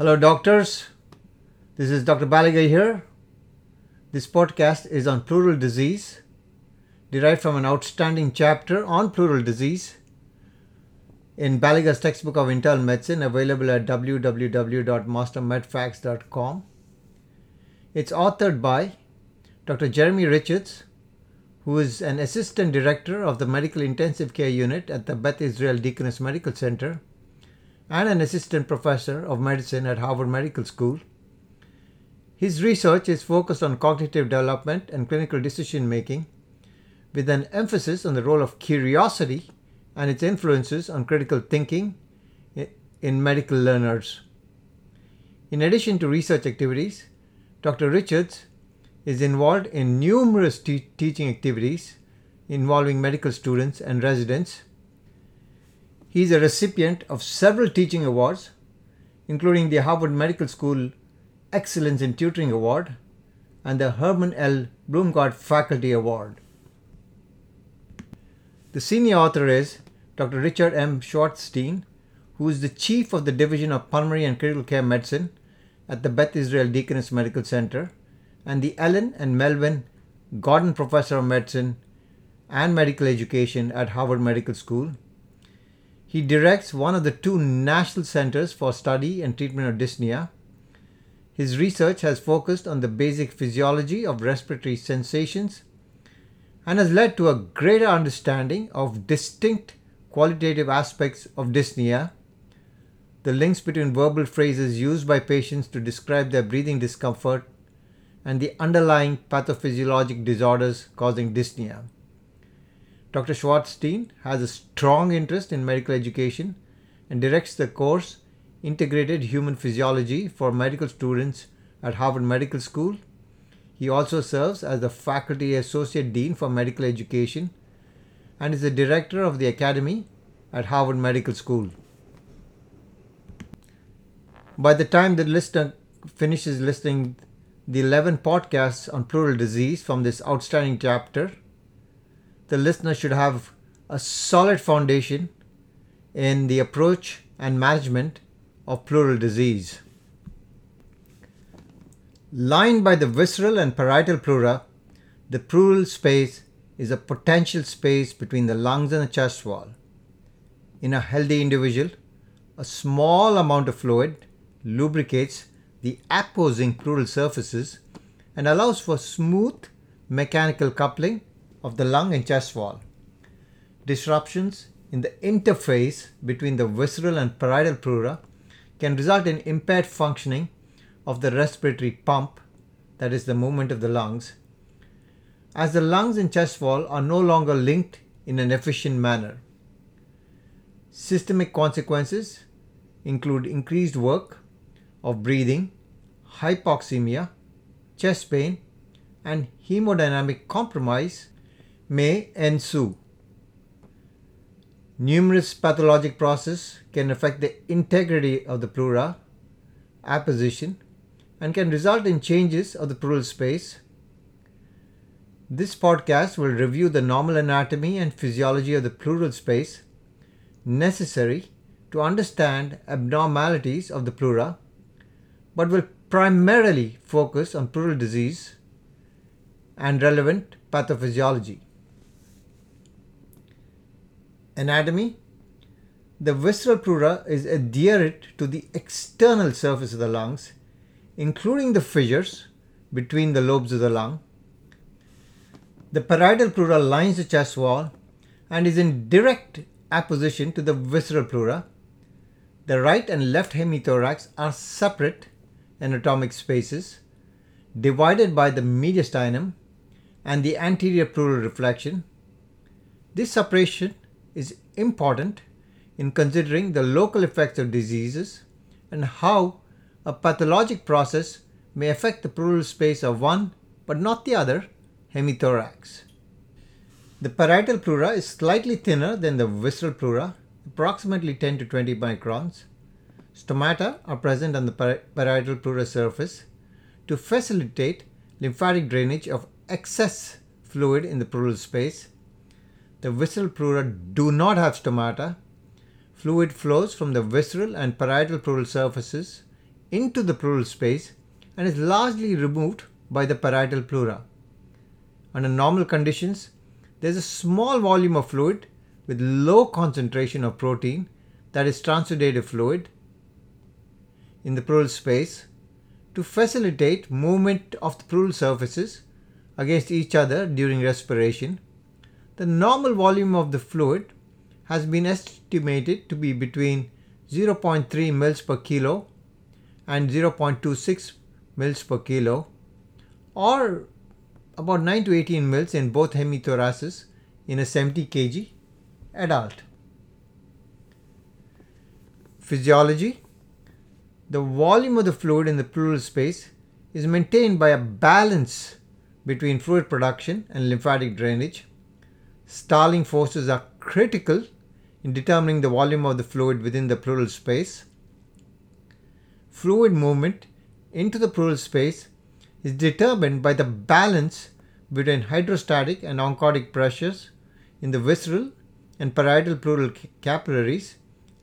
Hello, doctors. This is Dr. Baliga here. This podcast is on pleural disease, derived from an outstanding chapter on pleural disease in Baliga's textbook of internal medicine, available at www.mastermedfacts.com. It's authored by Dr. Jeremy Richards, who is an assistant director of the Medical Intensive Care Unit at the Beth Israel Deaconess Medical Center and an assistant professor of medicine at Harvard Medical School. His research is focused on cognitive development and clinical decision making, with an emphasis on the role of curiosity and its influences on critical thinking in medical learners. In addition to research activities, Dr. Richards is involved in numerous te- teaching activities involving medical students and residents he is a recipient of several teaching awards, including the Harvard Medical School Excellence in Tutoring Award and the Herman L. Blumgart Faculty Award. The senior author is Dr. Richard M. Schwartzstein, who is the chief of the Division of Pulmonary and Critical Care Medicine at the Beth Israel Deaconess Medical Center and the Ellen and Melvin Gordon Professor of Medicine and Medical Education at Harvard Medical School he directs one of the two national centers for study and treatment of dyspnea. His research has focused on the basic physiology of respiratory sensations and has led to a greater understanding of distinct qualitative aspects of dyspnea, the links between verbal phrases used by patients to describe their breathing discomfort, and the underlying pathophysiologic disorders causing dyspnea. Dr. Schwartzstein has a strong interest in medical education and directs the course Integrated Human Physiology for medical students at Harvard Medical School. He also serves as the Faculty Associate Dean for Medical Education and is the director of the Academy at Harvard Medical School. By the time the listener uh, finishes listening the 11 podcasts on pleural disease from this outstanding chapter, the listener should have a solid foundation in the approach and management of pleural disease. Lined by the visceral and parietal pleura, the pleural space is a potential space between the lungs and the chest wall. In a healthy individual, a small amount of fluid lubricates the opposing pleural surfaces and allows for smooth mechanical coupling of the lung and chest wall. Disruptions in the interface between the visceral and parietal pleura can result in impaired functioning of the respiratory pump, that is, the movement of the lungs, as the lungs and chest wall are no longer linked in an efficient manner. Systemic consequences include increased work of breathing, hypoxemia, chest pain, and hemodynamic compromise may ensue. Numerous pathologic processes can affect the integrity of the pleura, apposition, and can result in changes of the pleural space. This podcast will review the normal anatomy and physiology of the pleural space necessary to understand abnormalities of the pleura, but will primarily focus on pleural disease and relevant pathophysiology. Anatomy The visceral pleura is adherent to the external surface of the lungs, including the fissures between the lobes of the lung. The parietal pleura lines the chest wall and is in direct apposition to the visceral pleura. The right and left hemithorax are separate anatomic spaces divided by the mediastinum and the anterior pleural reflection. This separation is important in considering the local effects of diseases and how a pathologic process may affect the pleural space of one but not the other hemithorax. The parietal pleura is slightly thinner than the visceral pleura, approximately 10 to 20 microns. Stomata are present on the parietal pleura surface to facilitate lymphatic drainage of excess fluid in the pleural space the visceral pleura do not have stomata. Fluid flows from the visceral and parietal pleural surfaces into the pleural space and is largely removed by the parietal pleura. Under normal conditions, there is a small volume of fluid with low concentration of protein that is transudative fluid in the pleural space to facilitate movement of the pleural surfaces against each other during respiration. The normal volume of the fluid has been estimated to be between 0.3 mils per kilo and 0.26 mils per kilo or about 9 to 18 mils in both hemithoraces in a 70 kg adult. Physiology The volume of the fluid in the pleural space is maintained by a balance between fluid production and lymphatic drainage. Starling forces are critical in determining the volume of the fluid within the pleural space. Fluid movement into the pleural space is determined by the balance between hydrostatic and oncotic pressures in the visceral and parietal pleural capillaries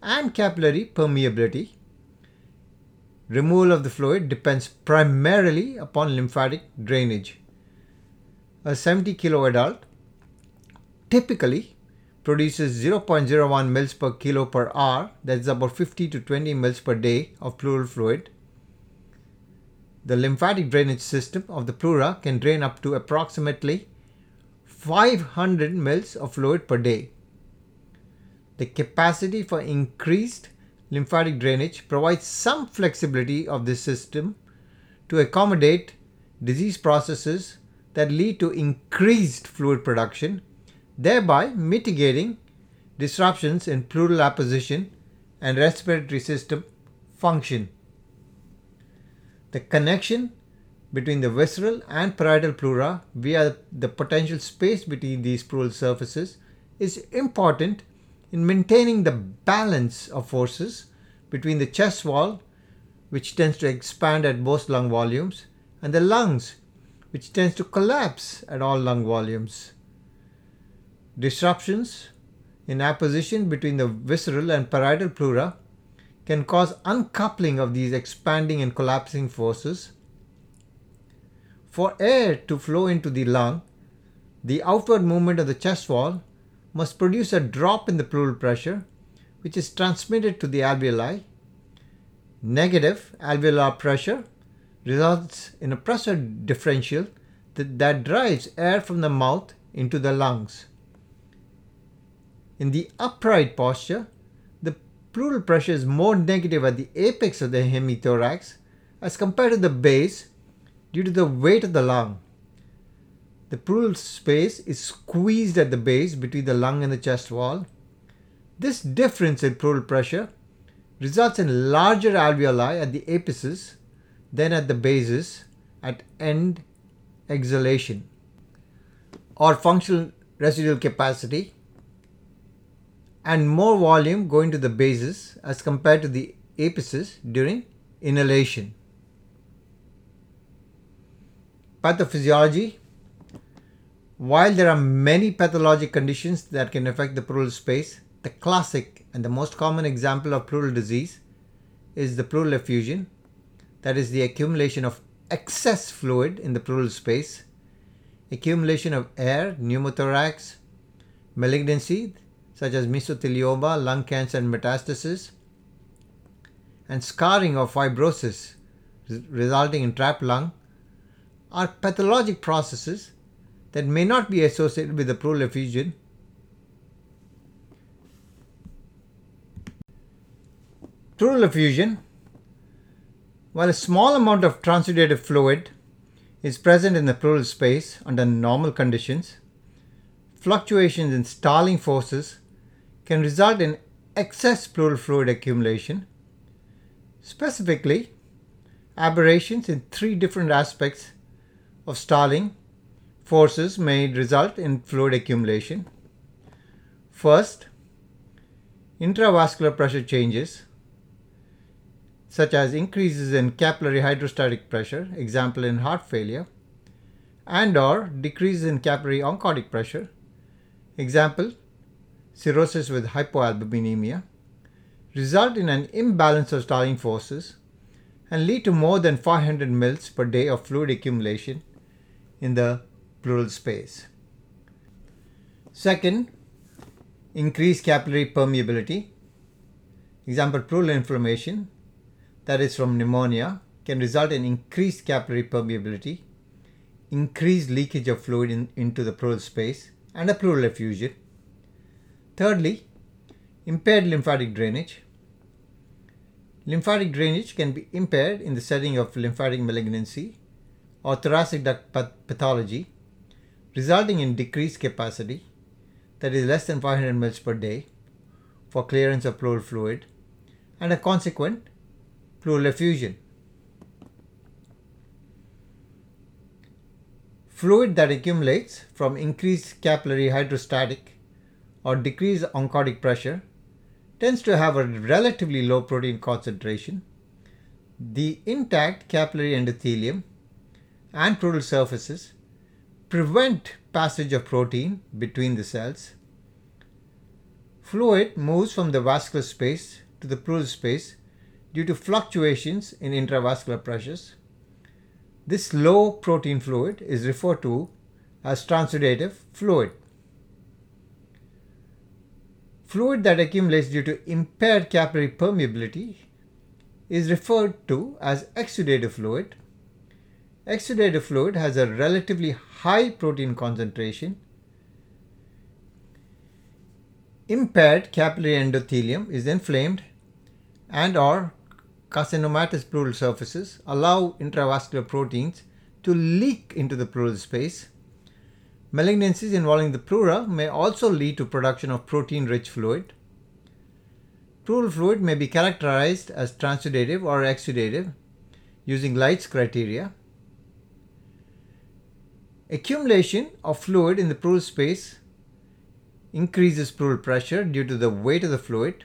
and capillary permeability. Removal of the fluid depends primarily upon lymphatic drainage. A 70 kilo adult typically produces 0.01 mils per kilo per hour, that's about 50 to 20 mils per day of pleural fluid. The lymphatic drainage system of the pleura can drain up to approximately 500 mils of fluid per day. The capacity for increased lymphatic drainage provides some flexibility of this system to accommodate disease processes that lead to increased fluid production thereby mitigating disruptions in pleural apposition and respiratory system function. The connection between the visceral and parietal pleura via the potential space between these pleural surfaces is important in maintaining the balance of forces between the chest wall, which tends to expand at most lung volumes, and the lungs, which tends to collapse at all lung volumes. Disruptions in apposition between the visceral and parietal pleura can cause uncoupling of these expanding and collapsing forces. For air to flow into the lung, the outward movement of the chest wall must produce a drop in the pleural pressure, which is transmitted to the alveoli. Negative alveolar pressure results in a pressure differential that, that drives air from the mouth into the lungs. In the upright posture, the pleural pressure is more negative at the apex of the hemithorax as compared to the base due to the weight of the lung. The pleural space is squeezed at the base between the lung and the chest wall. This difference in pleural pressure results in larger alveoli at the apices than at the bases at end exhalation or functional residual capacity and more volume going to the bases as compared to the apices during inhalation. Pathophysiology While there are many pathologic conditions that can affect the pleural space, the classic and the most common example of pleural disease is the pleural effusion, that is, the accumulation of excess fluid in the pleural space, accumulation of air, pneumothorax, malignancy, such as mesothelioma, lung cancer, and metastasis, and scarring or fibrosis resulting in trapped lung are pathologic processes that may not be associated with the pleural effusion. Pleural effusion, while a small amount of transudative fluid is present in the pleural space under normal conditions, fluctuations in Starling forces can result in excess pleural fluid accumulation. Specifically, aberrations in three different aspects of Starling forces may result in fluid accumulation. First, intravascular pressure changes, such as increases in capillary hydrostatic pressure, example in heart failure, and or decreases in capillary oncotic pressure, example cirrhosis with hypoalbuminemia, result in an imbalance of Starling forces and lead to more than 500 mils per day of fluid accumulation in the pleural space. Second, increased capillary permeability. Example, pleural inflammation, that is from pneumonia, can result in increased capillary permeability, increased leakage of fluid in, into the pleural space, and a pleural effusion. Thirdly, impaired lymphatic drainage. Lymphatic drainage can be impaired in the setting of lymphatic malignancy or thoracic duct pathology, resulting in decreased capacity, that is less than 500 ml per day, for clearance of pleural fluid, and a consequent pleural effusion. Fluid that accumulates from increased capillary hydrostatic or decreased oncotic pressure tends to have a relatively low protein concentration. The intact capillary endothelium and pleural surfaces prevent passage of protein between the cells. Fluid moves from the vascular space to the pleural space due to fluctuations in intravascular pressures. This low protein fluid is referred to as transudative fluid. Fluid that accumulates due to impaired capillary permeability is referred to as exudative fluid. Exudative fluid has a relatively high protein concentration. Impaired capillary endothelium is inflamed and or carcinomatous pleural surfaces allow intravascular proteins to leak into the pleural space Malignancies involving the pleura may also lead to production of protein-rich fluid. Pleural fluid may be characterized as transudative or exudative using Light's criteria. Accumulation of fluid in the pleural space increases pleural pressure due to the weight of the fluid,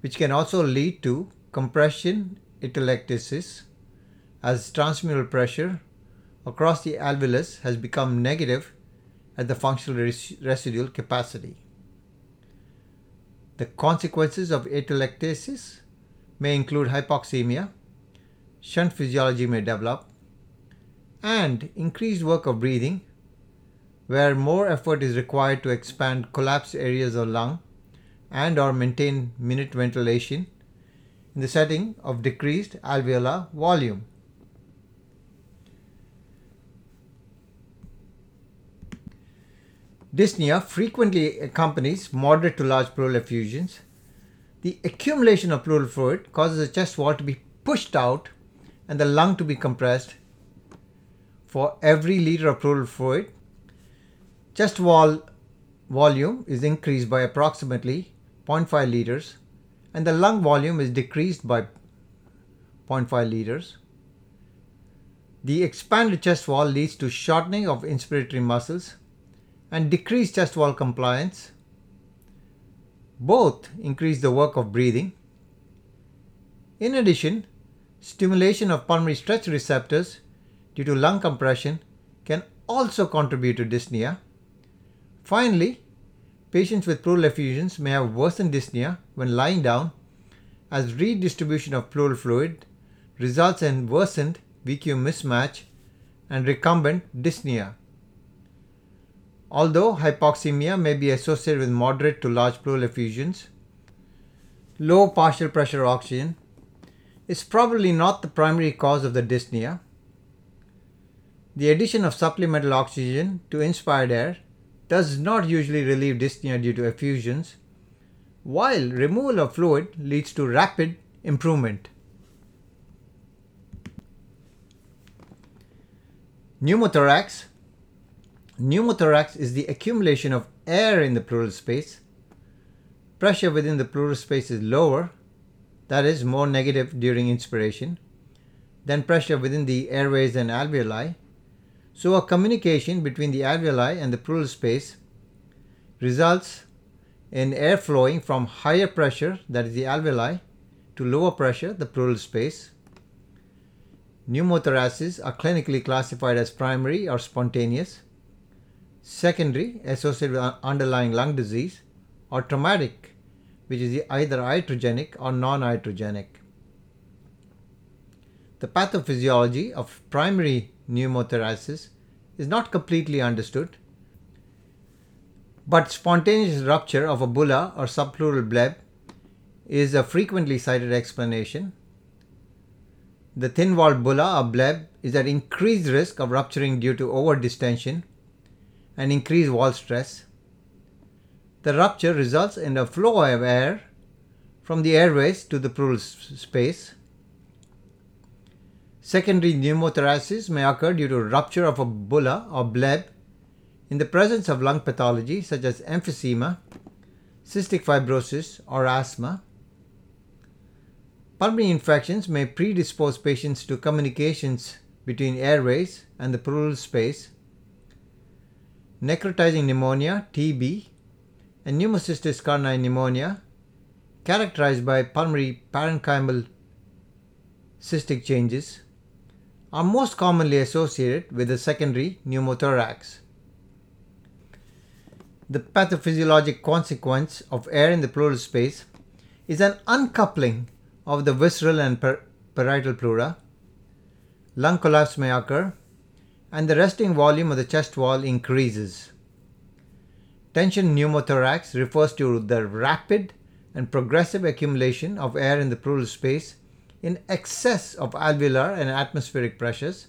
which can also lead to compression atelectasis as transmural pressure across the alveolus has become negative at the functional res- residual capacity. The consequences of atelectasis may include hypoxemia, shunt physiology may develop, and increased work of breathing, where more effort is required to expand collapsed areas of lung and or maintain minute ventilation in the setting of decreased alveolar volume. Dyspnea frequently accompanies moderate to large pleural effusions. The accumulation of pleural fluid causes the chest wall to be pushed out and the lung to be compressed. For every liter of pleural fluid, chest wall volume is increased by approximately 0.5 liters and the lung volume is decreased by 0.5 liters. The expanded chest wall leads to shortening of inspiratory muscles and decrease chest wall compliance. Both increase the work of breathing. In addition, stimulation of pulmonary stretch receptors due to lung compression can also contribute to dyspnea. Finally, patients with pleural effusions may have worsened dyspnea when lying down as redistribution of pleural fluid results in worsened VQ mismatch and recumbent dyspnea. Although hypoxemia may be associated with moderate to large pleural effusions, low partial pressure oxygen is probably not the primary cause of the dyspnea. The addition of supplemental oxygen to inspired air does not usually relieve dyspnea due to effusions, while removal of fluid leads to rapid improvement. Pneumothorax Pneumothorax is the accumulation of air in the pleural space. Pressure within the pleural space is lower, that is, more negative during inspiration, than pressure within the airways and alveoli. So, a communication between the alveoli and the pleural space results in air flowing from higher pressure, that is, the alveoli, to lower pressure, the pleural space. Pneumothoraces are clinically classified as primary or spontaneous secondary associated with underlying lung disease, or traumatic, which is either iatrogenic or non iatrogenic. the pathophysiology of primary pneumothorax is not completely understood, but spontaneous rupture of a bulla or subpleural bleb is a frequently cited explanation. The thin walled bulla or bleb is at increased risk of rupturing due to over distension and increased wall stress. The rupture results in a flow of air from the airways to the pleural space. Secondary pneumothorax may occur due to rupture of a bulla or bleb in the presence of lung pathology such as emphysema, cystic fibrosis, or asthma. Pulmonary infections may predispose patients to communications between airways and the pleural space. Necrotizing pneumonia, TB, and pneumocystis carinii pneumonia, characterized by pulmonary parenchymal cystic changes, are most commonly associated with the secondary pneumothorax. The pathophysiologic consequence of air in the pleural space is an uncoupling of the visceral and parietal pleura. Lung collapse may occur, and the resting volume of the chest wall increases. Tension pneumothorax refers to the rapid and progressive accumulation of air in the pleural space in excess of alveolar and atmospheric pressures,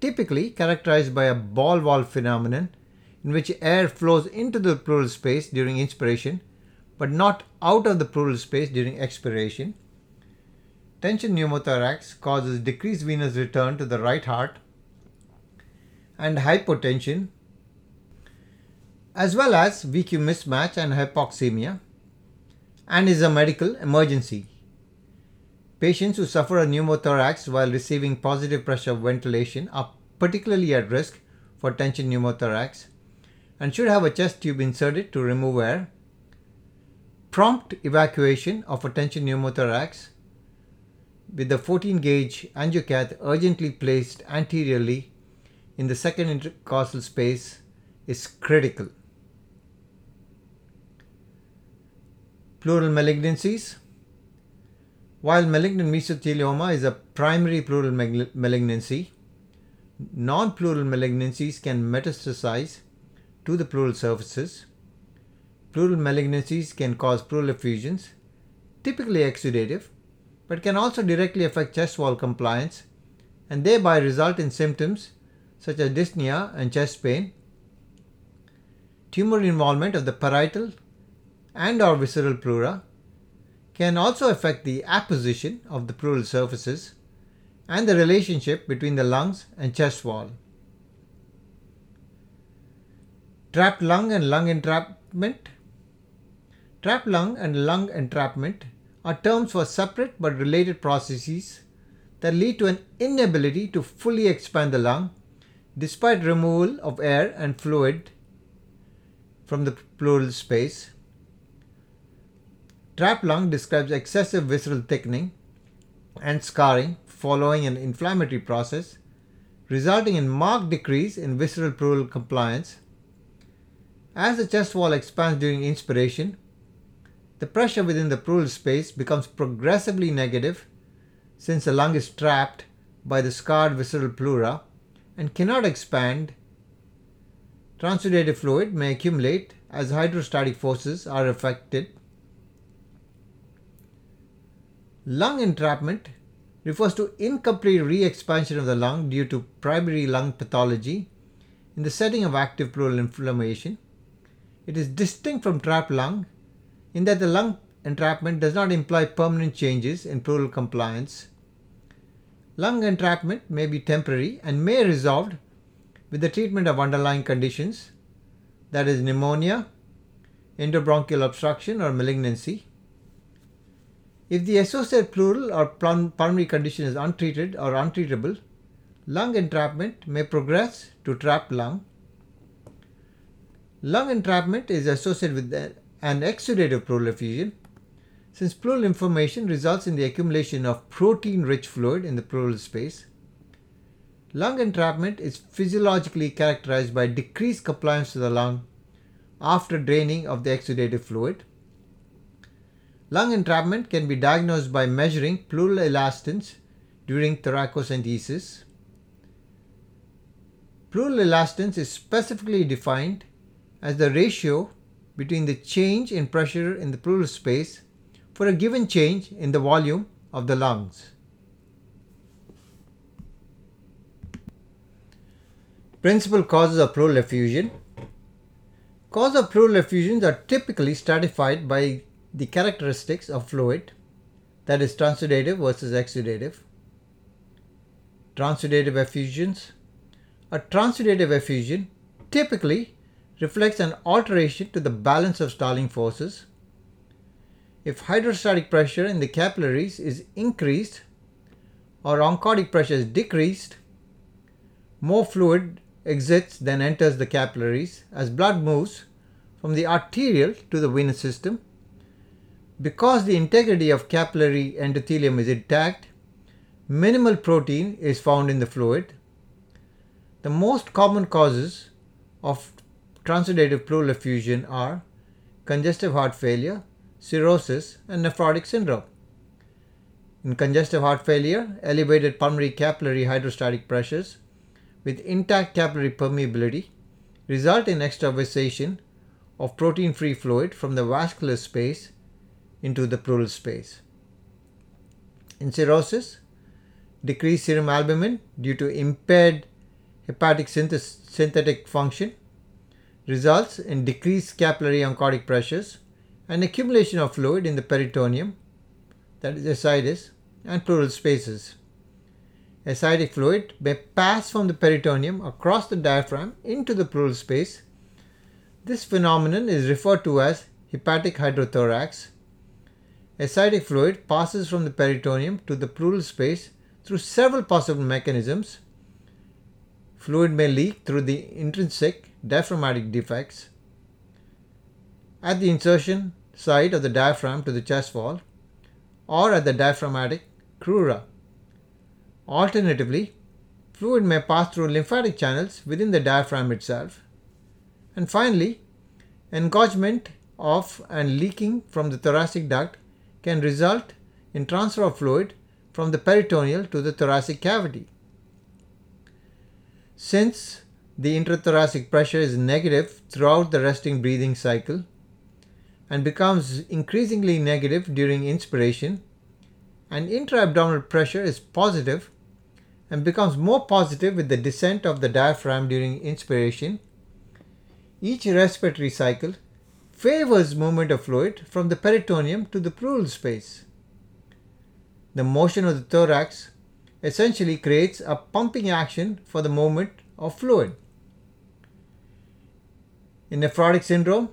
typically characterized by a ball valve phenomenon in which air flows into the pleural space during inspiration but not out of the pleural space during expiration. Tension pneumothorax causes decreased venous return to the right heart and hypotension as well as VQ mismatch and hypoxemia, and is a medical emergency. Patients who suffer a pneumothorax while receiving positive pressure ventilation are particularly at risk for tension pneumothorax and should have a chest tube inserted to remove air. Prompt evacuation of a tension pneumothorax with the 14 gauge angiocath urgently placed anteriorly in the second intercostal space is critical. Pleural malignancies. While malignant mesothelioma is a primary pleural malignancy, non pleural malignancies can metastasize to the pleural surfaces. Pleural malignancies can cause pleural effusions, typically exudative, but can also directly affect chest wall compliance and thereby result in symptoms such as dyspnea and chest pain. Tumor involvement of the parietal and or visceral pleura can also affect the apposition of the pleural surfaces and the relationship between the lungs and chest wall. Trapped lung and lung entrapment. Trapped lung and lung entrapment are terms for separate but related processes that lead to an inability to fully expand the lung despite removal of air and fluid from the pleural space. Trap lung describes excessive visceral thickening and scarring following an inflammatory process, resulting in marked decrease in visceral pleural compliance. As the chest wall expands during inspiration, the pressure within the pleural space becomes progressively negative since the lung is trapped by the scarred visceral pleura and cannot expand. Transudative fluid may accumulate as hydrostatic forces are affected Lung entrapment refers to incomplete re-expansion of the lung due to primary lung pathology in the setting of active pleural inflammation. It is distinct from trapped lung in that the lung entrapment does not imply permanent changes in pleural compliance. Lung entrapment may be temporary and may resolve with the treatment of underlying conditions, that is, pneumonia, endobronchial obstruction, or malignancy. If the associated pleural or pulmonary condition is untreated or untreatable, lung entrapment may progress to trapped lung. Lung entrapment is associated with an exudative pleural since pleural inflammation results in the accumulation of protein rich fluid in the pleural space. Lung entrapment is physiologically characterized by decreased compliance to the lung after draining of the exudative fluid. Lung entrapment can be diagnosed by measuring pleural elastance during thoracocentesis. Pleural elastance is specifically defined as the ratio between the change in pressure in the pleural space for a given change in the volume of the lungs. Principal causes of pleural effusion. Causes of pleural effusions are typically stratified by the characteristics of fluid, that is transudative versus exudative. Transudative effusions. A transudative effusion typically reflects an alteration to the balance of Starling forces. If hydrostatic pressure in the capillaries is increased or oncotic pressure is decreased, more fluid exits than enters the capillaries as blood moves from the arterial to the venous system. Because the integrity of capillary endothelium is intact, minimal protein is found in the fluid. The most common causes of transudative pleural effusion are congestive heart failure, cirrhosis, and nephrotic syndrome. In congestive heart failure, elevated pulmonary capillary hydrostatic pressures with intact capillary permeability result in extravasation of protein free fluid from the vascular space into the pleural space. In cirrhosis, decreased serum albumin due to impaired hepatic synthetic function results in decreased capillary oncotic pressures and accumulation of fluid in the peritoneum, that is ascites, and pleural spaces. Ascitic fluid may pass from the peritoneum across the diaphragm into the pleural space. This phenomenon is referred to as hepatic hydrothorax. Ascitic fluid passes from the peritoneum to the pleural space through several possible mechanisms. Fluid may leak through the intrinsic diaphragmatic defects at the insertion site of the diaphragm to the chest wall or at the diaphragmatic crura. Alternatively, fluid may pass through lymphatic channels within the diaphragm itself. And finally, engorgement of and leaking from the thoracic duct can result in transfer of fluid from the peritoneal to the thoracic cavity. Since the intrathoracic pressure is negative throughout the resting breathing cycle and becomes increasingly negative during inspiration, and intra-abdominal pressure is positive and becomes more positive with the descent of the diaphragm during inspiration. Each respiratory cycle favors movement of fluid from the peritoneum to the pleural space. The motion of the thorax essentially creates a pumping action for the movement of fluid. In nephrotic syndrome,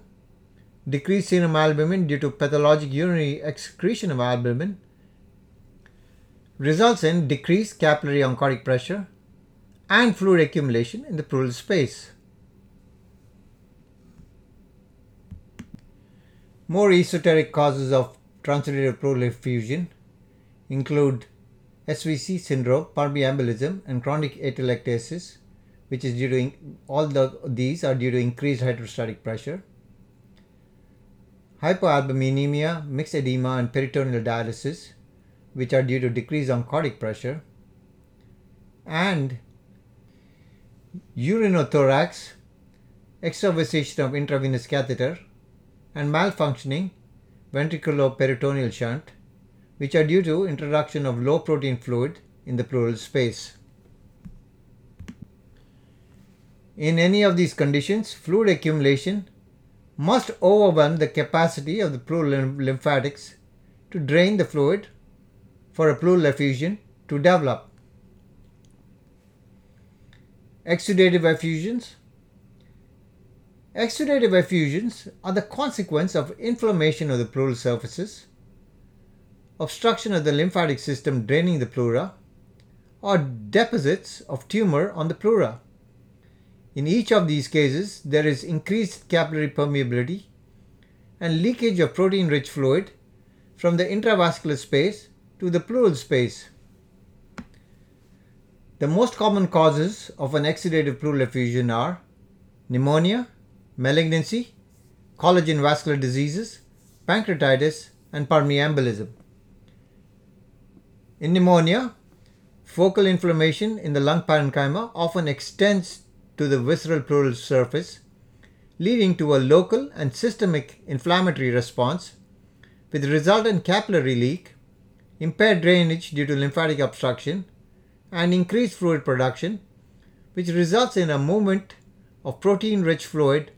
decreased serum albumin due to pathologic urinary excretion of albumin results in decreased capillary oncotic pressure and fluid accumulation in the pleural space. More esoteric causes of transudative pleural effusion include SVC syndrome, pulmonary embolism, and chronic atelectasis, which is due to all the, these are due to increased hydrostatic pressure. Hypoalbuminemia, myxedema, and peritoneal dialysis, which are due to decreased oncotic pressure, and urinothorax, extravasation of intravenous catheter, and malfunctioning ventriculoperitoneal shunt, which are due to introduction of low protein fluid in the pleural space. In any of these conditions, fluid accumulation must overwhelm the capacity of the pleural lymphatics to drain the fluid for a pleural effusion to develop. Exudative effusions. Exudative effusions are the consequence of inflammation of the pleural surfaces, obstruction of the lymphatic system draining the pleura, or deposits of tumor on the pleura. In each of these cases, there is increased capillary permeability and leakage of protein rich fluid from the intravascular space to the pleural space. The most common causes of an exudative pleural effusion are pneumonia, malignancy, collagen vascular diseases, pancreatitis, and pulmonary embolism. In pneumonia, Focal inflammation in the lung parenchyma often extends to the visceral pleural surface, leading to a local and systemic inflammatory response with resultant capillary leak, impaired drainage due to lymphatic obstruction, and increased fluid production, which results in a movement of protein rich fluid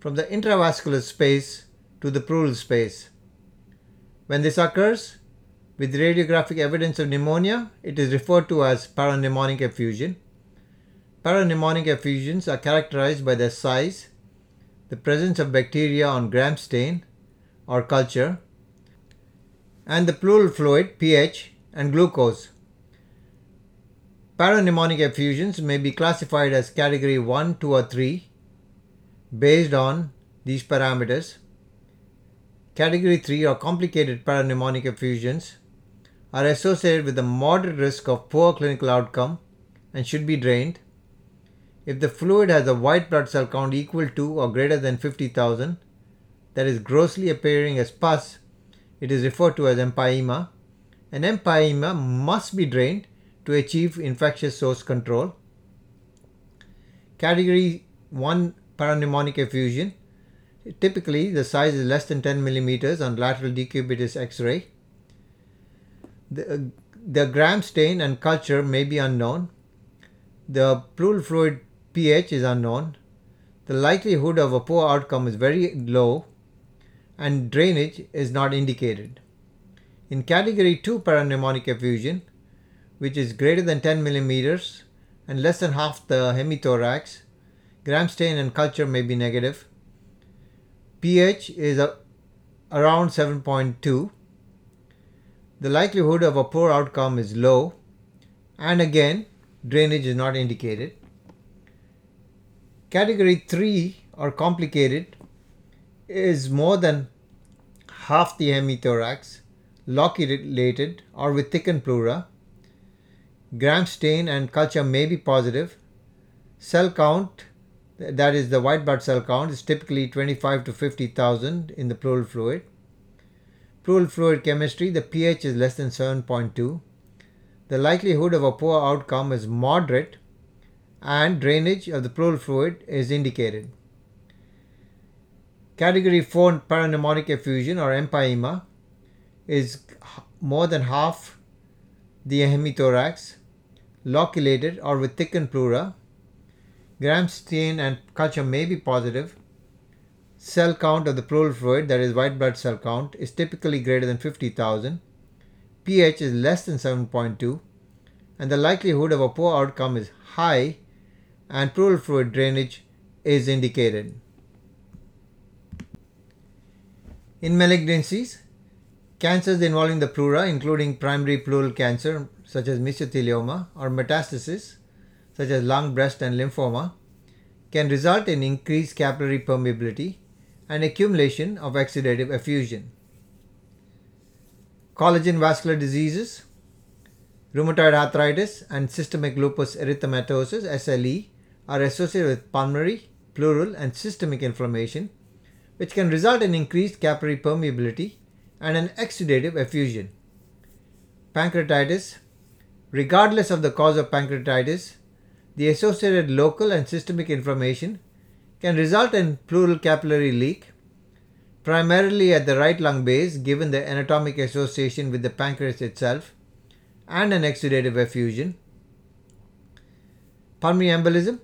from the intravascular space to the pleural space. When this occurs, with radiographic evidence of pneumonia, it is referred to as parapneumonic effusion. Parapneumonic effusions are characterized by their size, the presence of bacteria on gram stain or culture, and the pleural fluid pH and glucose. Parapneumonic effusions may be classified as category 1, 2 or 3 based on these parameters. Category 3 or complicated parapneumonic effusions are associated with a moderate risk of poor clinical outcome and should be drained. If the fluid has a white blood cell count equal to or greater than 50,000, that is grossly appearing as pus, it is referred to as empyema. An empyema must be drained to achieve infectious source control. Category 1 parapneumonic effusion typically the size is less than 10 millimeters on lateral decubitus x-ray the, uh, the gram stain and culture may be unknown. The pleural fluid pH is unknown. The likelihood of a poor outcome is very low and drainage is not indicated. In category 2 parapneumonic effusion, which is greater than 10 millimeters and less than half the hemithorax, gram stain and culture may be negative. pH is a, around 7.2 the likelihood of a poor outcome is low and again drainage is not indicated. Category 3 or complicated is more than half the hemithorax, loculated or with thickened pleura. Gram stain and culture may be positive. Cell count, that is the white blood cell count, is typically 25 to 50,000 in the pleural fluid. Pleural fluid chemistry, the pH is less than 7.2. The likelihood of a poor outcome is moderate and drainage of the pleural fluid is indicated. Category 4 parapneumonic effusion or empyema is more than half the hemithorax, loculated or with thickened pleura. Gram stain and culture may be positive cell count of the pleural fluid, that is white blood cell count, is typically greater than 50,000. pH is less than 7.2 and the likelihood of a poor outcome is high and pleural fluid drainage is indicated. In malignancies, cancers involving the pleura, including primary pleural cancer such as mesothelioma or metastasis such as lung, breast, and lymphoma, can result in increased capillary permeability and accumulation of exudative effusion. Collagen vascular diseases, rheumatoid arthritis, and systemic lupus erythematosus SLE are associated with pulmonary, pleural, and systemic inflammation, which can result in increased capillary permeability and an exudative effusion. Pancreatitis, regardless of the cause of pancreatitis, the associated local and systemic inflammation can result in pleural capillary leak, primarily at the right lung base given the anatomic association with the pancreas itself, and an exudative effusion. Pulmonary embolism.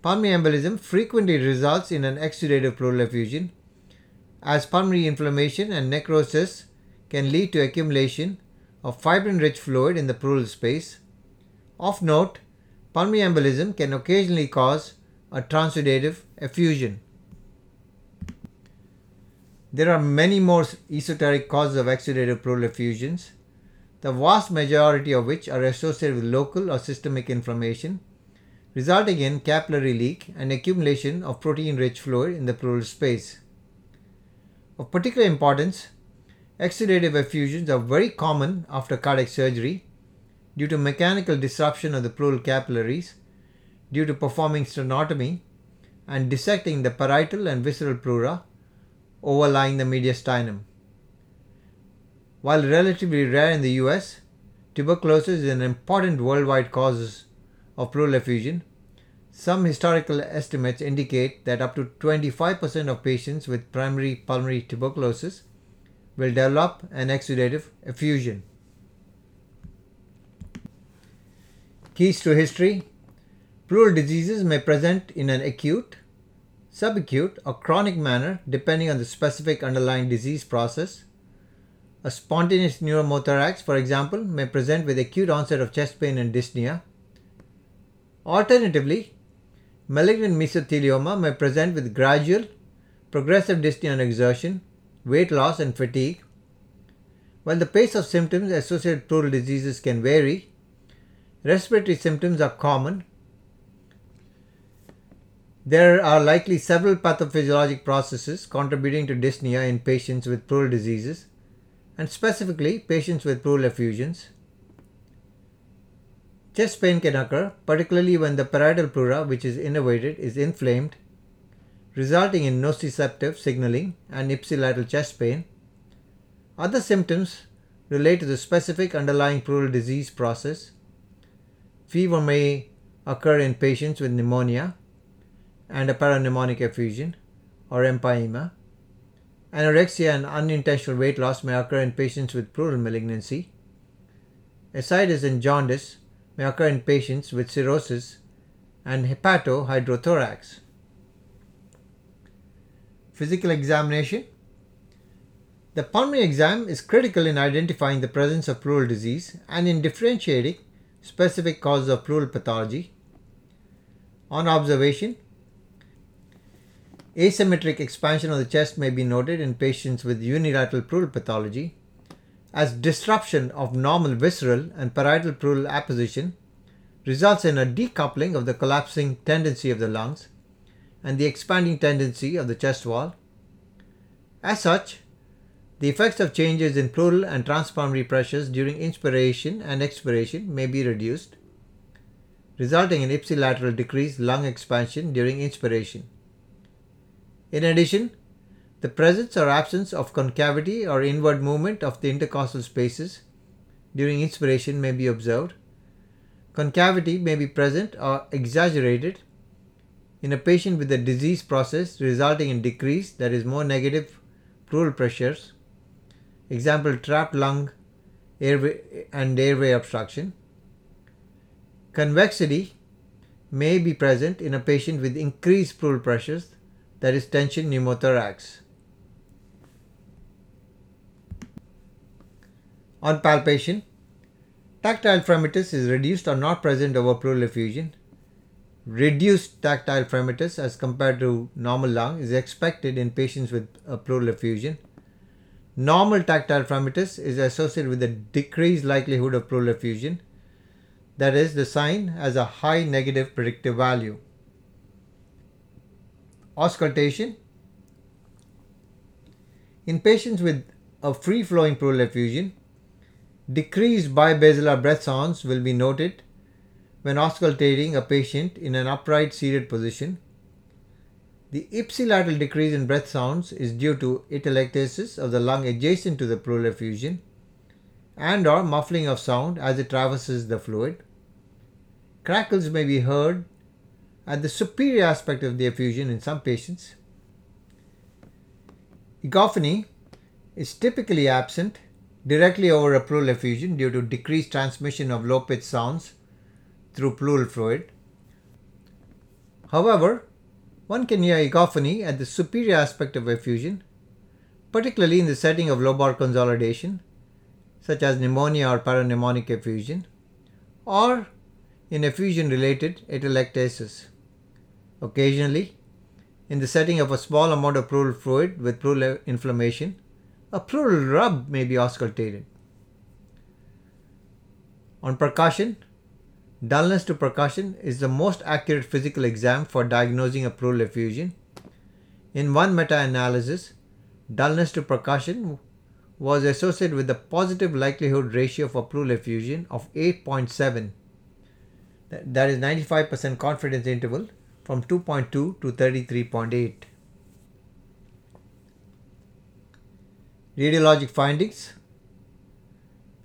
Pulmonary embolism frequently results in an exudative pleural effusion, as pulmonary inflammation and necrosis can lead to accumulation of fibrin-rich fluid in the pleural space. Of note, pulmonary embolism can occasionally cause a transudative effusion. There are many more esoteric causes of exudative pleural effusions, the vast majority of which are associated with local or systemic inflammation, resulting in capillary leak and accumulation of protein rich fluid in the pleural space. Of particular importance, exudative effusions are very common after cardiac surgery due to mechanical disruption of the pleural capillaries due to performing sternotomy and dissecting the parietal and visceral pleura overlying the mediastinum. While relatively rare in the US, tuberculosis is an important worldwide cause of pleural effusion. Some historical estimates indicate that up to 25% of patients with primary pulmonary tuberculosis will develop an exudative effusion. Keys to history Pleural diseases may present in an acute, subacute, or chronic manner depending on the specific underlying disease process. A spontaneous pneumothorax, for example, may present with acute onset of chest pain and dyspnea. Alternatively, malignant mesothelioma may present with gradual, progressive dyspnea on exertion, weight loss, and fatigue. While the pace of symptoms associated with pleural diseases can vary, respiratory symptoms are common there are likely several pathophysiologic processes contributing to dyspnea in patients with pleural diseases, and specifically patients with pleural effusions. Chest pain can occur, particularly when the parietal pleura, which is innervated, is inflamed, resulting in nociceptive signaling and ipsilateral chest pain. Other symptoms relate to the specific underlying pleural disease process. Fever may occur in patients with pneumonia, and a parapneumonic effusion or empyema. Anorexia and unintentional weight loss may occur in patients with pleural malignancy. Ascites and jaundice may occur in patients with cirrhosis and hepatohydrothorax. Physical examination The pulmonary exam is critical in identifying the presence of pleural disease and in differentiating specific causes of pleural pathology. On observation, Asymmetric expansion of the chest may be noted in patients with unilateral pleural pathology as disruption of normal visceral and parietal pleural apposition results in a decoupling of the collapsing tendency of the lungs and the expanding tendency of the chest wall. As such, the effects of changes in pleural and transpulmonary pressures during inspiration and expiration may be reduced, resulting in ipsilateral decreased lung expansion during inspiration. In addition, the presence or absence of concavity or inward movement of the intercostal spaces during inspiration may be observed. Concavity may be present or exaggerated in a patient with a disease process resulting in decrease that is, more negative pleural pressures. Example trapped lung airway and airway obstruction. Convexity may be present in a patient with increased pleural pressures that is tension pneumothorax. On palpation, tactile fremitus is reduced or not present over pleural effusion. Reduced tactile fremitus as compared to normal lung is expected in patients with a pleural effusion. Normal tactile fremitus is associated with a decreased likelihood of pleural effusion. That is, the sign has a high negative predictive value auscultation. In patients with a free flowing pleural effusion, decreased bibasilar breath sounds will be noted when auscultating a patient in an upright seated position. The ipsilateral decrease in breath sounds is due to atelectasis of the lung adjacent to the pleural effusion and or muffling of sound as it traverses the fluid. Crackles may be heard at the superior aspect of the effusion in some patients. Egophony is typically absent directly over a pleural effusion due to decreased transmission of low pitched sounds through pleural fluid. However, one can hear egophony at the superior aspect of effusion, particularly in the setting of lobar consolidation, such as pneumonia or parapneumonic effusion, or in effusion related atelectasis. Occasionally, in the setting of a small amount of pleural fluid with pleural inflammation, a pleural rub may be auscultated. On percussion, dullness to percussion is the most accurate physical exam for diagnosing a pleural effusion. In one meta analysis, dullness to percussion was associated with a positive likelihood ratio for pleural effusion of 8.7. That is 95% confidence interval from 2.2 to 33.8. Radiologic findings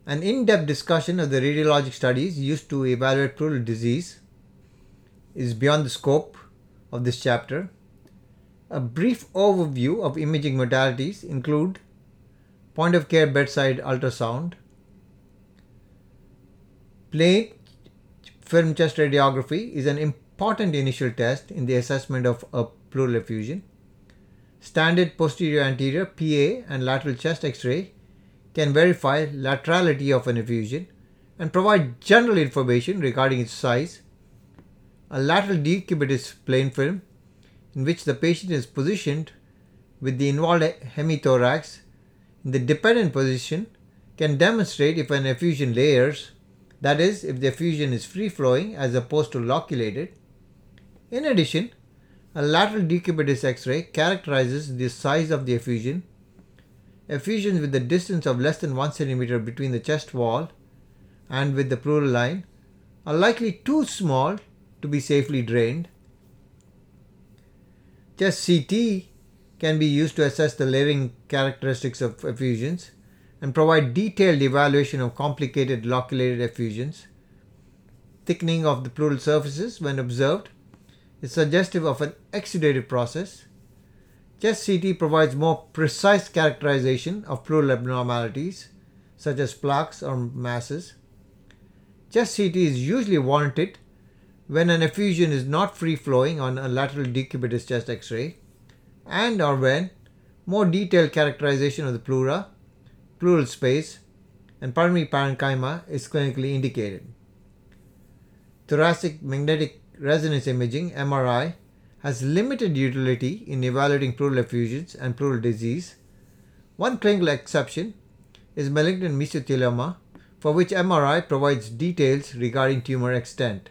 An in depth discussion of the radiologic studies used to evaluate pleural disease is beyond the scope of this chapter. A brief overview of imaging modalities include point of care bedside ultrasound, plain film chest radiography is an important initial test in the assessment of a pleural effusion. Standard posterior anterior PA and lateral chest x-ray can verify laterality of an effusion and provide general information regarding its size. A lateral decubitus plain film in which the patient is positioned with the involved hemithorax in the dependent position can demonstrate if an effusion layers, that is, if the effusion is free flowing as opposed to loculated. In addition, a lateral decubitus X-ray characterizes the size of the effusion. Effusions with a distance of less than 1 cm between the chest wall and with the pleural line are likely too small to be safely drained. Chest CT can be used to assess the layering characteristics of effusions and provide detailed evaluation of complicated loculated effusions. Thickening of the pleural surfaces when observed is suggestive of an exudative process. Chest CT provides more precise characterization of pleural abnormalities such as plaques or masses. Chest CT is usually warranted when an effusion is not free flowing on a lateral decubitus chest x-ray and or when more detailed characterization of the pleura, pleural space and pulmonary parenchyma is clinically indicated. Thoracic magnetic resonance imaging MRI has limited utility in evaluating pleural effusions and pleural disease. One clinical exception is malignant mesothelioma, for which MRI provides details regarding tumor extent.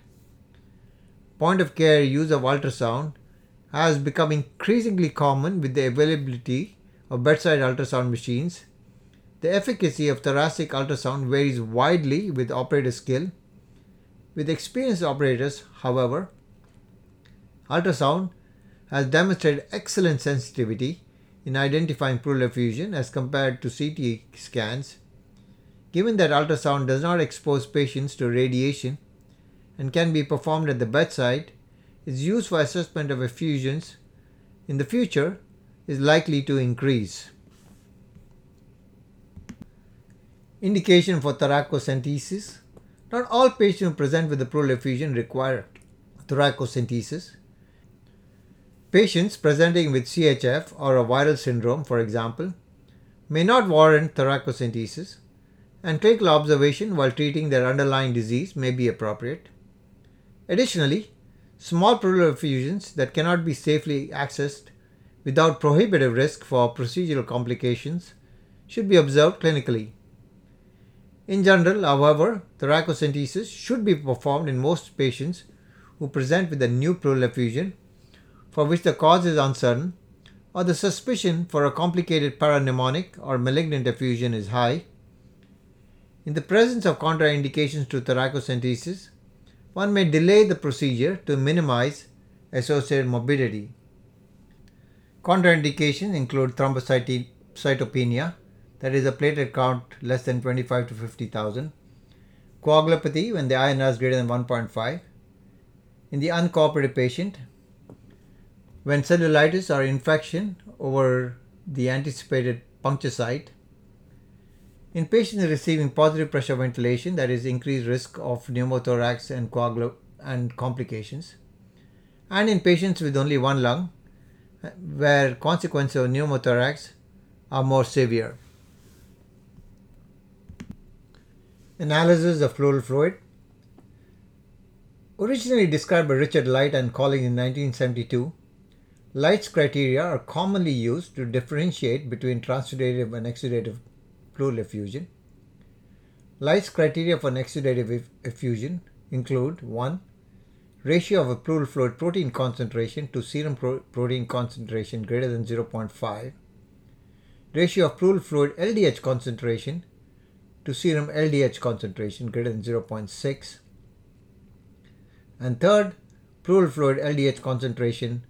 Point of care use of ultrasound has become increasingly common with the availability of bedside ultrasound machines. The efficacy of thoracic ultrasound varies widely with operator skill with experienced operators, however, ultrasound has demonstrated excellent sensitivity in identifying pleural effusion as compared to CT scans. Given that ultrasound does not expose patients to radiation and can be performed at the bedside, its use for assessment of effusions in the future is likely to increase. Indication for thoracocentesis not all patients who present with the pleural effusion require thoracocentesis. Patients presenting with CHF or a viral syndrome, for example, may not warrant thoracocentesis, and clinical observation while treating their underlying disease may be appropriate. Additionally, small pleural effusions that cannot be safely accessed without prohibitive risk for procedural complications should be observed clinically. In general, however, thoracocentesis should be performed in most patients who present with a new pleural effusion for which the cause is uncertain or the suspicion for a complicated parapneumonic or malignant effusion is high. In the presence of contraindications to thoracocentesis, one may delay the procedure to minimize associated morbidity. Contraindications include thrombocytopenia, that is a platelet count less than 25 to 50,000. Coagulopathy when the INR is greater than 1.5. In the uncooperative patient, when cellulitis or infection over the anticipated puncture site. In patients receiving positive pressure ventilation, that is increased risk of pneumothorax and coagul and complications. And in patients with only one lung, where consequences of pneumothorax are more severe. Analysis of pleural fluid. Originally described by Richard Light and colleagues in 1972, Light's criteria are commonly used to differentiate between transudative and exudative pleural effusion. Light's criteria for an exudative effusion include 1. Ratio of a pleural fluid protein concentration to serum pro- protein concentration greater than 0.5. Ratio of pleural fluid LDH concentration to serum LDH concentration greater than 0.6. And third, pleural fluid LDH concentration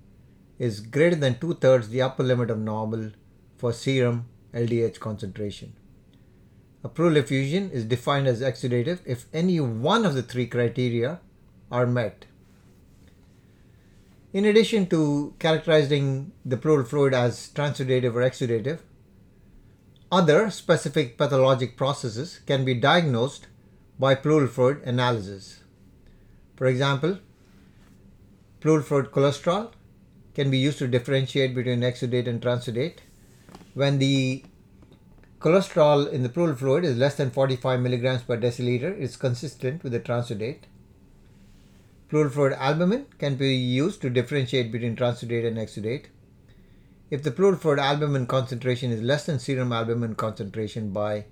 is greater than two thirds the upper limit of normal for serum LDH concentration. a pleural effusion is defined as exudative if any one of the three criteria are met. In addition to characterizing the pleural fluid as transudative or exudative, other specific pathologic processes can be diagnosed by pleural fluid analysis. For example, pleural fluid cholesterol can be used to differentiate between exudate and transudate. When the cholesterol in the pleural fluid is less than 45 milligrams per deciliter, it's consistent with the transudate. Pleural fluid albumin can be used to differentiate between transudate and exudate. If the pleural fluid albumin concentration is less than serum albumin concentration by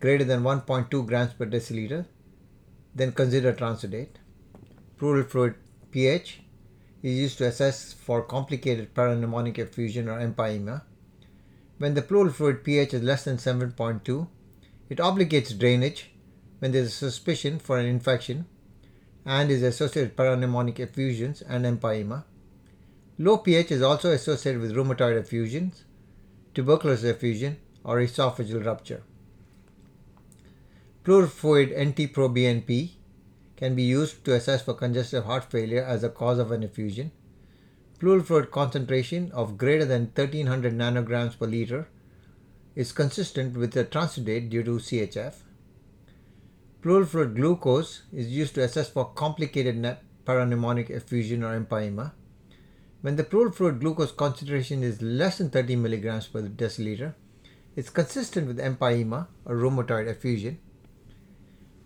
greater than 1.2 grams per deciliter, then consider transudate. Pleural fluid pH is used to assess for complicated parapneumonic effusion or empyema. When the pleural fluid pH is less than 7.2, it obligates drainage when there is a suspicion for an infection and is associated with parapneumonic effusions and empyema. Low pH is also associated with rheumatoid effusions, tuberculosis effusion, or esophageal rupture. Pleural fluid NT-proBNP can be used to assess for congestive heart failure as a cause of an effusion. Pleural fluid concentration of greater than 1300 nanograms per liter is consistent with the transudate due to CHF. Pleural fluid glucose is used to assess for complicated parapneumonic effusion or empyema. When the pleural fluid glucose concentration is less than 30 milligrams per deciliter, it's consistent with empyema or rheumatoid effusion.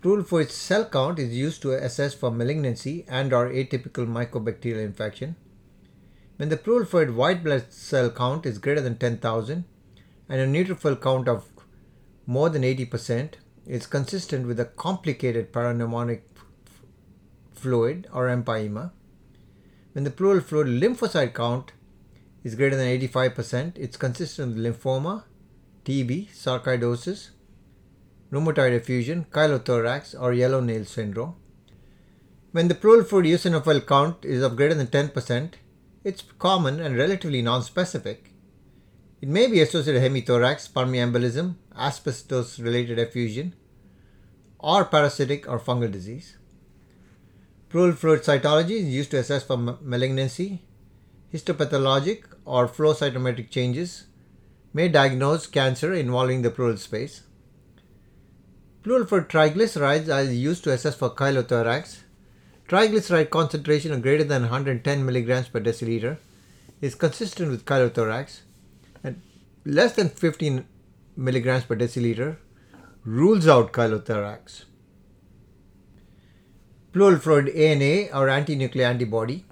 Fluid cell count is used to assess for malignancy and or atypical mycobacterial infection. When the pleural fluid white blood cell count is greater than 10,000 and a neutrophil count of more than 80%, it's consistent with a complicated parapneumonic fluid or empyema. When the pleural fluid lymphocyte count is greater than 85%, it's consistent with lymphoma, TB, sarcoidosis, rheumatoid effusion, chylothorax, or yellow nail syndrome. When the pleural fluid eosinophil count is of greater than 10%, it's common and relatively nonspecific. It may be associated with hemothorax, pulmonary embolism, asbestos related effusion, or parasitic or fungal disease. Pleural fluid cytology is used to assess for malignancy. Histopathologic or flow cytometric changes may diagnose cancer involving the pleural space. Pleural fluid triglycerides are used to assess for chylothorax. Triglyceride concentration of greater than 110 milligrams per deciliter is consistent with chylothorax and less than 15 milligrams per deciliter rules out chylothorax. Pleural fluid ANA or anti-nuclear antibody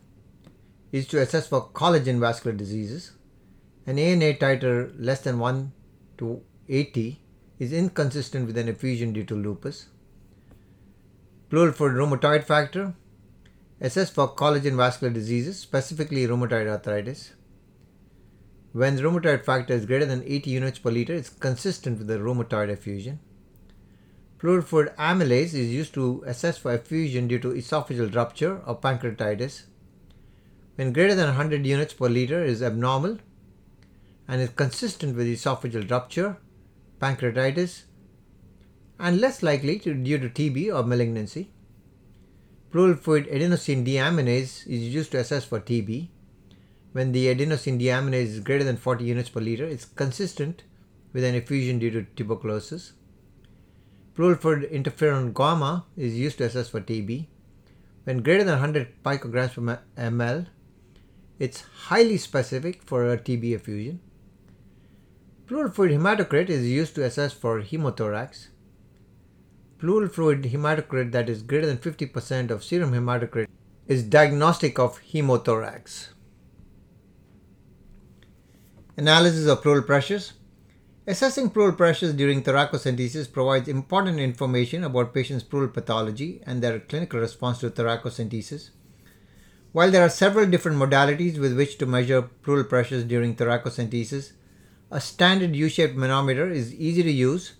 is to assess for collagen vascular diseases. An ANA titer less than 1 to 80 is inconsistent with an effusion due to lupus. Pleural fluid rheumatoid factor assess for collagen vascular diseases, specifically rheumatoid arthritis. When the rheumatoid factor is greater than 80 units per liter, it's consistent with the rheumatoid effusion. Pleural fluid amylase is used to assess for effusion due to esophageal rupture or pancreatitis. When greater than 100 units per liter is abnormal and is consistent with esophageal rupture, pancreatitis, and less likely to, due to TB or malignancy. Pleural adenosine deaminase is used to assess for TB. When the adenosine deaminase is greater than 40 units per liter, it's consistent with an effusion due to tuberculosis. Fluid interferon gamma is used to assess for TB. When greater than 100 picograms per ml, it's highly specific for a TB effusion. Pleural fluid hematocrit is used to assess for hemothorax. Pleural fluid hematocrit that is greater than 50% of serum hematocrit is diagnostic of hemothorax. Analysis of pleural pressures. Assessing pleural pressures during thoracocentesis provides important information about patients' pleural pathology and their clinical response to thoracocentesis. While there are several different modalities with which to measure pleural pressures during thoracocentesis, a standard U-shaped manometer is easy to use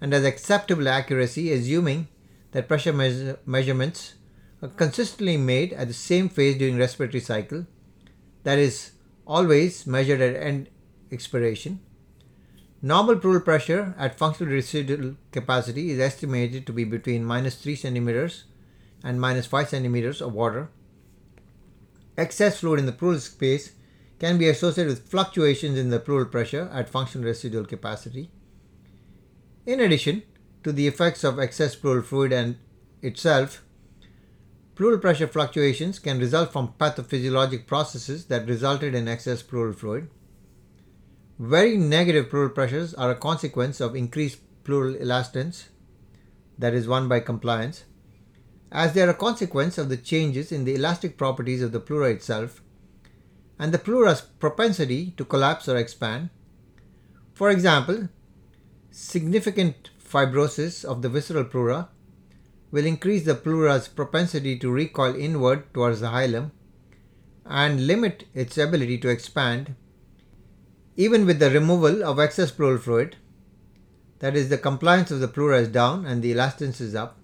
and has acceptable accuracy assuming that pressure measure- measurements are consistently made at the same phase during respiratory cycle, that is, always measured at end expiration. Normal pleural pressure at functional residual capacity is estimated to be between minus 3 centimeters and minus 5 centimeters of water. Excess fluid in the pleural space can be associated with fluctuations in the pleural pressure at functional residual capacity. In addition to the effects of excess pleural fluid and itself, pleural pressure fluctuations can result from pathophysiologic processes that resulted in excess pleural fluid. Very negative pleural pressures are a consequence of increased pleural elastance, that is, one by compliance, as they are a consequence of the changes in the elastic properties of the pleura itself and the pleura's propensity to collapse or expand. For example, significant fibrosis of the visceral pleura will increase the pleura's propensity to recoil inward towards the hilum and limit its ability to expand even with the removal of excess pleural fluid, that is, the compliance of the pleura is down and the elastance is up.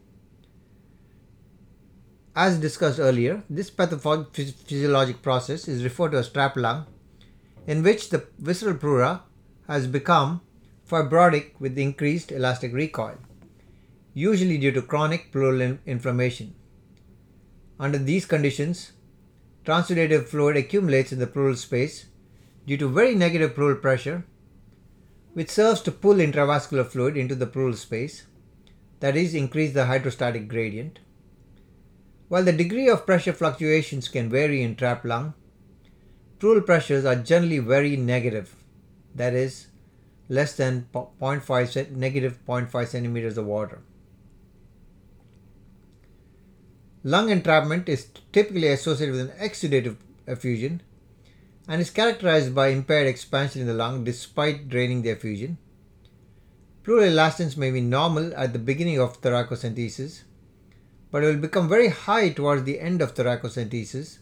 As discussed earlier, this pathophysiologic process is referred to as trap lung, in which the visceral pleura has become fibrotic with increased elastic recoil, usually due to chronic pleural inflammation. Under these conditions, transudative fluid accumulates in the pleural space due to very negative pleural pressure, which serves to pull intravascular fluid into the pleural space, that is, increase the hydrostatic gradient. While the degree of pressure fluctuations can vary in trap lung, pleural pressures are generally very negative, that is, less than 0.5 negative 0.5 centimeters of water. Lung entrapment is typically associated with an exudative effusion and is characterized by impaired expansion in the lung despite draining the effusion. Pleural elastance may be normal at the beginning of thoracocentesis, but it will become very high towards the end of thoracocentesis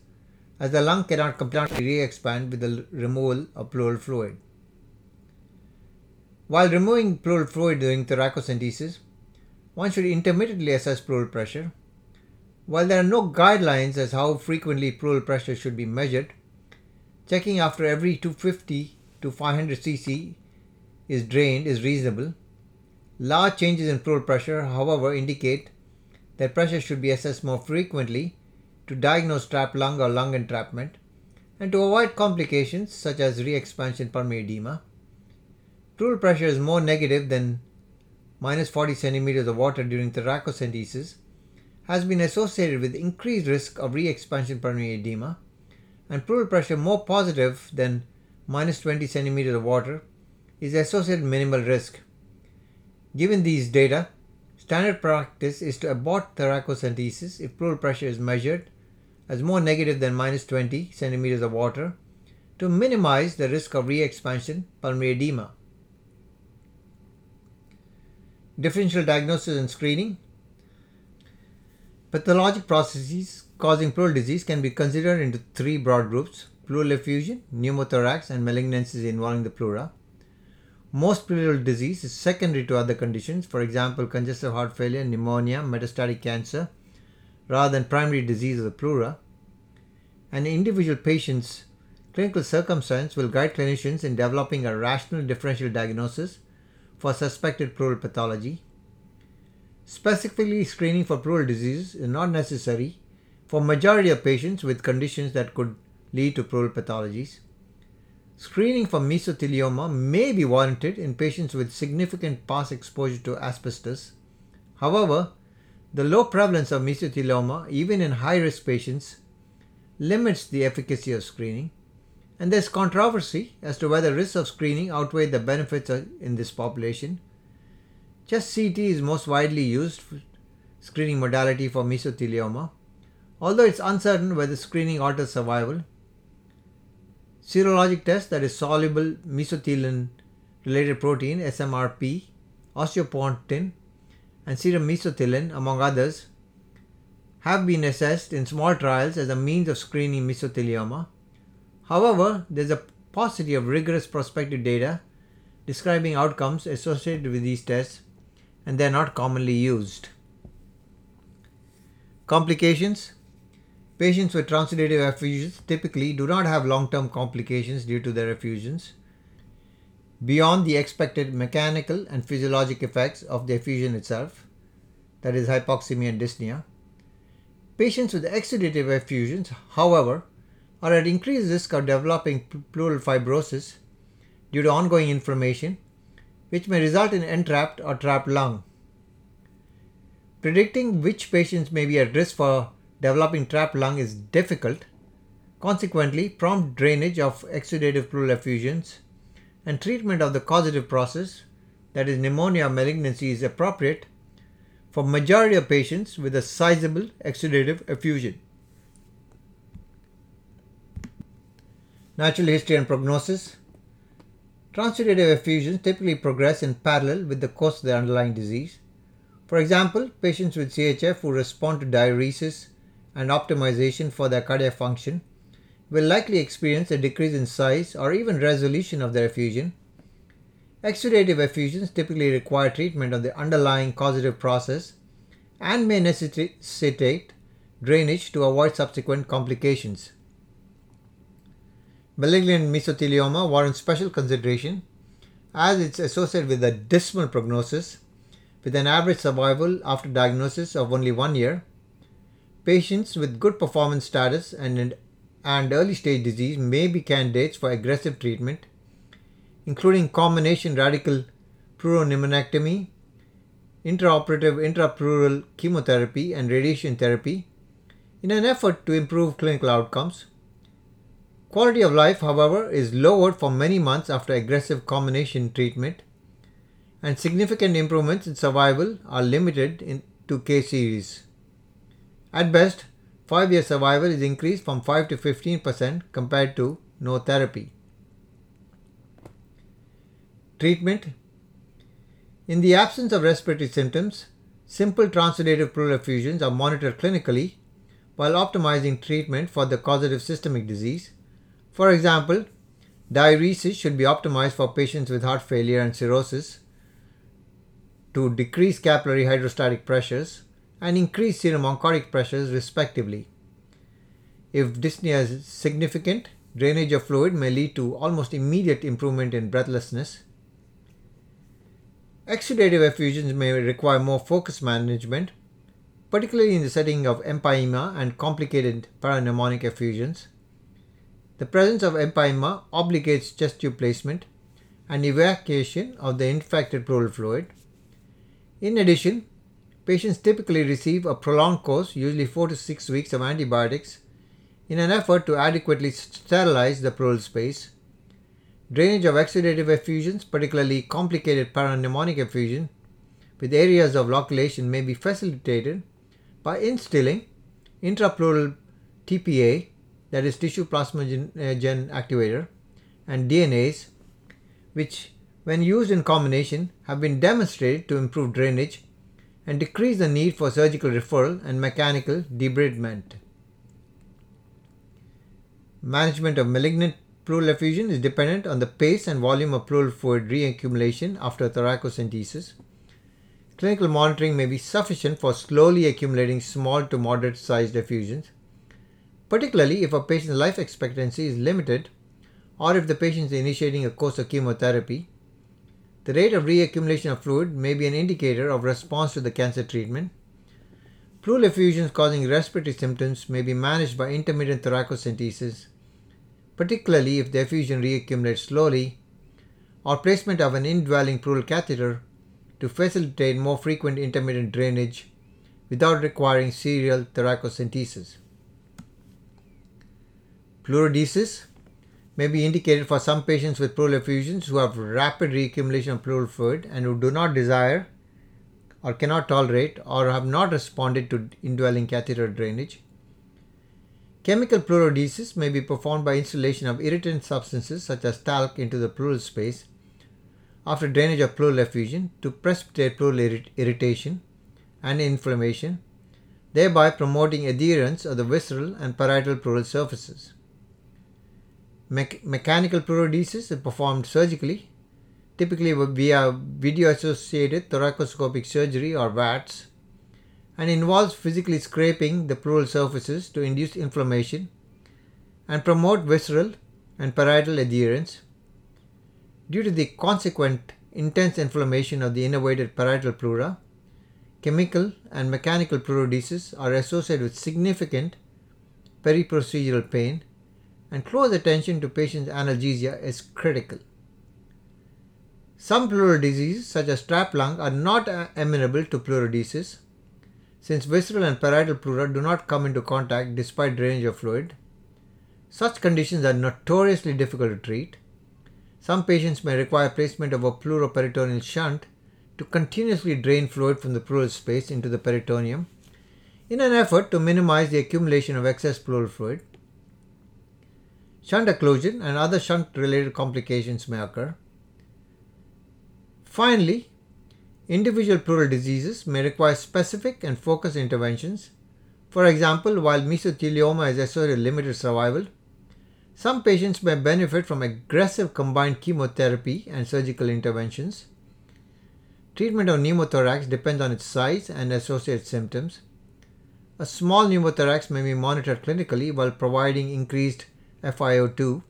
as the lung cannot completely re-expand with the removal of pleural fluid. While removing pleural fluid during thoracocentesis, one should intermittently assess pleural pressure. While there are no guidelines as how frequently pleural pressure should be measured, Checking after every 250 to 500 cc is drained is reasonable. Large changes in pleural pressure, however, indicate that pressure should be assessed more frequently to diagnose trapped lung or lung entrapment and to avoid complications such as re-expansion pulmonary edema. Pleural pressure is more negative than minus 40 centimeters of water during thoracocentesis has been associated with increased risk of re-expansion pulmonary edema and pleural pressure more positive than minus 20 centimeters of water is associated minimal risk. Given these data, standard practice is to abort thoracocentesis if pleural pressure is measured as more negative than minus 20 centimeters of water to minimize the risk of re-expansion pulmonary edema. Differential diagnosis and screening. Pathologic processes causing pleural disease can be considered into three broad groups pleural effusion, pneumothorax, and malignancies involving the pleura. Most pleural disease is secondary to other conditions, for example, congestive heart failure, pneumonia, metastatic cancer, rather than primary disease of the pleura. An individual patient's clinical circumstance will guide clinicians in developing a rational differential diagnosis for suspected pleural pathology. Specifically, screening for pleural disease is not necessary for majority of patients with conditions that could lead to pleural pathologies. Screening for mesothelioma may be warranted in patients with significant past exposure to asbestos. However, the low prevalence of mesothelioma, even in high risk patients, limits the efficacy of screening, and there's controversy as to whether risks of screening outweigh the benefits in this population. Chest CT is most widely used screening modality for mesothelioma, Although it's uncertain whether screening alters survival, serologic tests that is soluble mesothelin related protein SMRP, osteopontin, and serum mesothelin, among others, have been assessed in small trials as a means of screening mesothelioma. However, there is a paucity of rigorous prospective data describing outcomes associated with these tests, and they are not commonly used. Complications Patients with transudative effusions typically do not have long term complications due to their effusions. beyond the expected mechanical and physiologic effects of the effusion itself, that is hypoxemia and dyspnea. Patients with exudative effusions, however, are at increased risk of developing pleural fibrosis due to ongoing inflammation, which may result in entrapped or trapped lung. Predicting which patients may be at risk for developing trapped lung is difficult. Consequently, prompt drainage of exudative pleural effusions and treatment of the causative process, that is pneumonia malignancy, is appropriate for majority of patients with a sizable exudative effusion. Natural history and prognosis. Transudative effusions typically progress in parallel with the course of the underlying disease. For example, patients with CHF who respond to diuresis and optimization for their cardiac function will likely experience a decrease in size or even resolution of their effusion. Exudative effusions typically require treatment of the underlying causative process and may necessitate drainage to avoid subsequent complications. Malignant mesothelioma warrants special consideration as it's associated with a dismal prognosis with an average survival after diagnosis of only one year. Patients with good performance status and, and early stage disease may be candidates for aggressive treatment, including combination radical pleuropneumonectomy, intraoperative intrapleural chemotherapy, and radiation therapy in an effort to improve clinical outcomes. Quality of life, however, is lowered for many months after aggressive combination treatment, and significant improvements in survival are limited in, to case series. At best, 5 year survival is increased from 5 to 15% compared to no therapy. Treatment. In the absence of respiratory symptoms, simple transudative pleural effusions are monitored clinically while optimizing treatment for the causative systemic disease. For example, diuresis should be optimized for patients with heart failure and cirrhosis to decrease capillary hydrostatic pressures and increase serum oncotic pressures respectively. If dyspnea is significant, drainage of fluid may lead to almost immediate improvement in breathlessness. Exudative effusions may require more focused management, particularly in the setting of empyema and complicated parapneumonic effusions. The presence of empyema obligates chest tube placement and evacuation of the infected pleural fluid. In addition, patients typically receive a prolonged course, usually 4 to 6 weeks of antibiotics, in an effort to adequately sterilize the pleural space. Drainage of exudative effusions, particularly complicated parapneumonic effusion with areas of loculation, may be facilitated by instilling intrapleural TPA that is tissue plasminogen uh, activator, and DNase, which, when used in combination, have been demonstrated to improve drainage and decrease the need for surgical referral and mechanical debridement. Management of malignant pleural effusion is dependent on the pace and volume of pleural fluid reaccumulation after thoracocentesis. Clinical monitoring may be sufficient for slowly accumulating small to moderate sized effusions particularly if a patient's life expectancy is limited or if the patient is initiating a course of chemotherapy. The rate of reaccumulation of fluid may be an indicator of response to the cancer treatment. Pleural effusions causing respiratory symptoms may be managed by intermittent thoracocentesis, particularly if the effusion reaccumulates slowly, or placement of an indwelling pleural catheter to facilitate more frequent intermittent drainage without requiring serial thoracocentesis. Pleurodesis may be indicated for some patients with pleural effusions who have rapid reaccumulation of pleural fluid and who do not desire or cannot tolerate or have not responded to indwelling catheter drainage. Chemical pleurodesis may be performed by instillation of irritant substances such as talc into the pleural space after drainage of pleural effusion to precipitate pleural irrit- irritation and inflammation, thereby promoting adherence of the visceral and parietal pleural surfaces. Me- mechanical pleurodesis is performed surgically, typically via video assisted thoracoscopic surgery or VATS, and involves physically scraping the pleural surfaces to induce inflammation and promote visceral and parietal adherence. due to the consequent intense inflammation of the innervated parietal pleura, chemical and mechanical pleurodesis are associated with significant periprocedural pain and close attention to patient's analgesia is critical. Some pleural diseases such as trap lung are not uh, amenable to pleurodesis since visceral and parietal pleura do not come into contact despite drainage of fluid. Such conditions are notoriously difficult to treat. Some patients may require placement of a pleuroperitoneal shunt to continuously drain fluid from the pleural space into the peritoneum in an effort to minimize the accumulation of excess pleural fluid. Shunt occlusion and other shunt related complications may occur. Finally, individual pleural diseases may require specific and focused interventions. For example, while mesothelioma is associated with limited survival, some patients may benefit from aggressive combined chemotherapy and surgical interventions. Treatment of pneumothorax depends on its size and associated symptoms. A small pneumothorax may be monitored clinically while providing increased FiO2,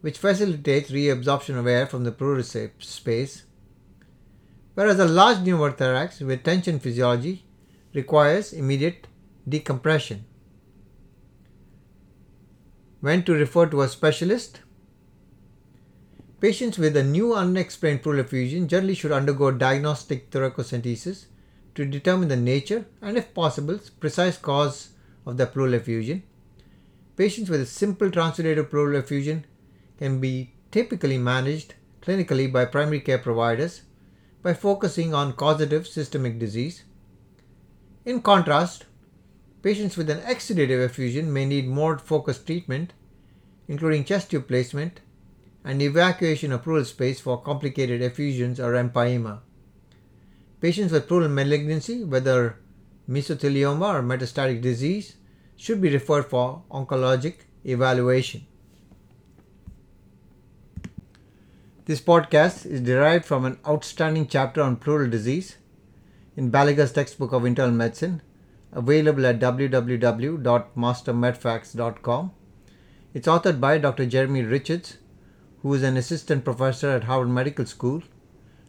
which facilitates reabsorption of air from the pleural space, whereas a large pneumothorax with tension physiology requires immediate decompression. When to refer to a specialist? Patients with a new unexplained pleural effusion generally should undergo diagnostic thoracocentesis to determine the nature and, if possible, precise cause of the pleural effusion. Patients with a simple transudative pleural effusion can be typically managed clinically by primary care providers by focusing on causative systemic disease. In contrast, patients with an exudative effusion may need more focused treatment, including chest tube placement and evacuation of pleural space for complicated effusions or empyema. Patients with pleural malignancy, whether mesothelioma or metastatic disease, should be referred for oncologic evaluation. This podcast is derived from an outstanding chapter on pleural disease in Baliga's textbook of internal medicine, available at www.mastermedfacts.com. It's authored by Dr. Jeremy Richards who is an assistant professor at Harvard Medical School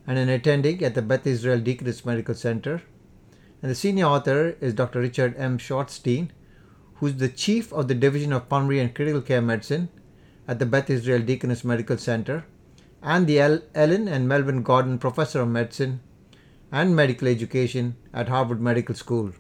and an attending at the Beth Israel Deaconess Medical Center. And the senior author is Dr. Richard M. Schwartzstein, who is the chief of the Division of Pulmonary and Critical Care Medicine at the Beth Israel Deaconess Medical Center and the Ellen and Melvin Gordon Professor of Medicine and Medical Education at Harvard Medical School.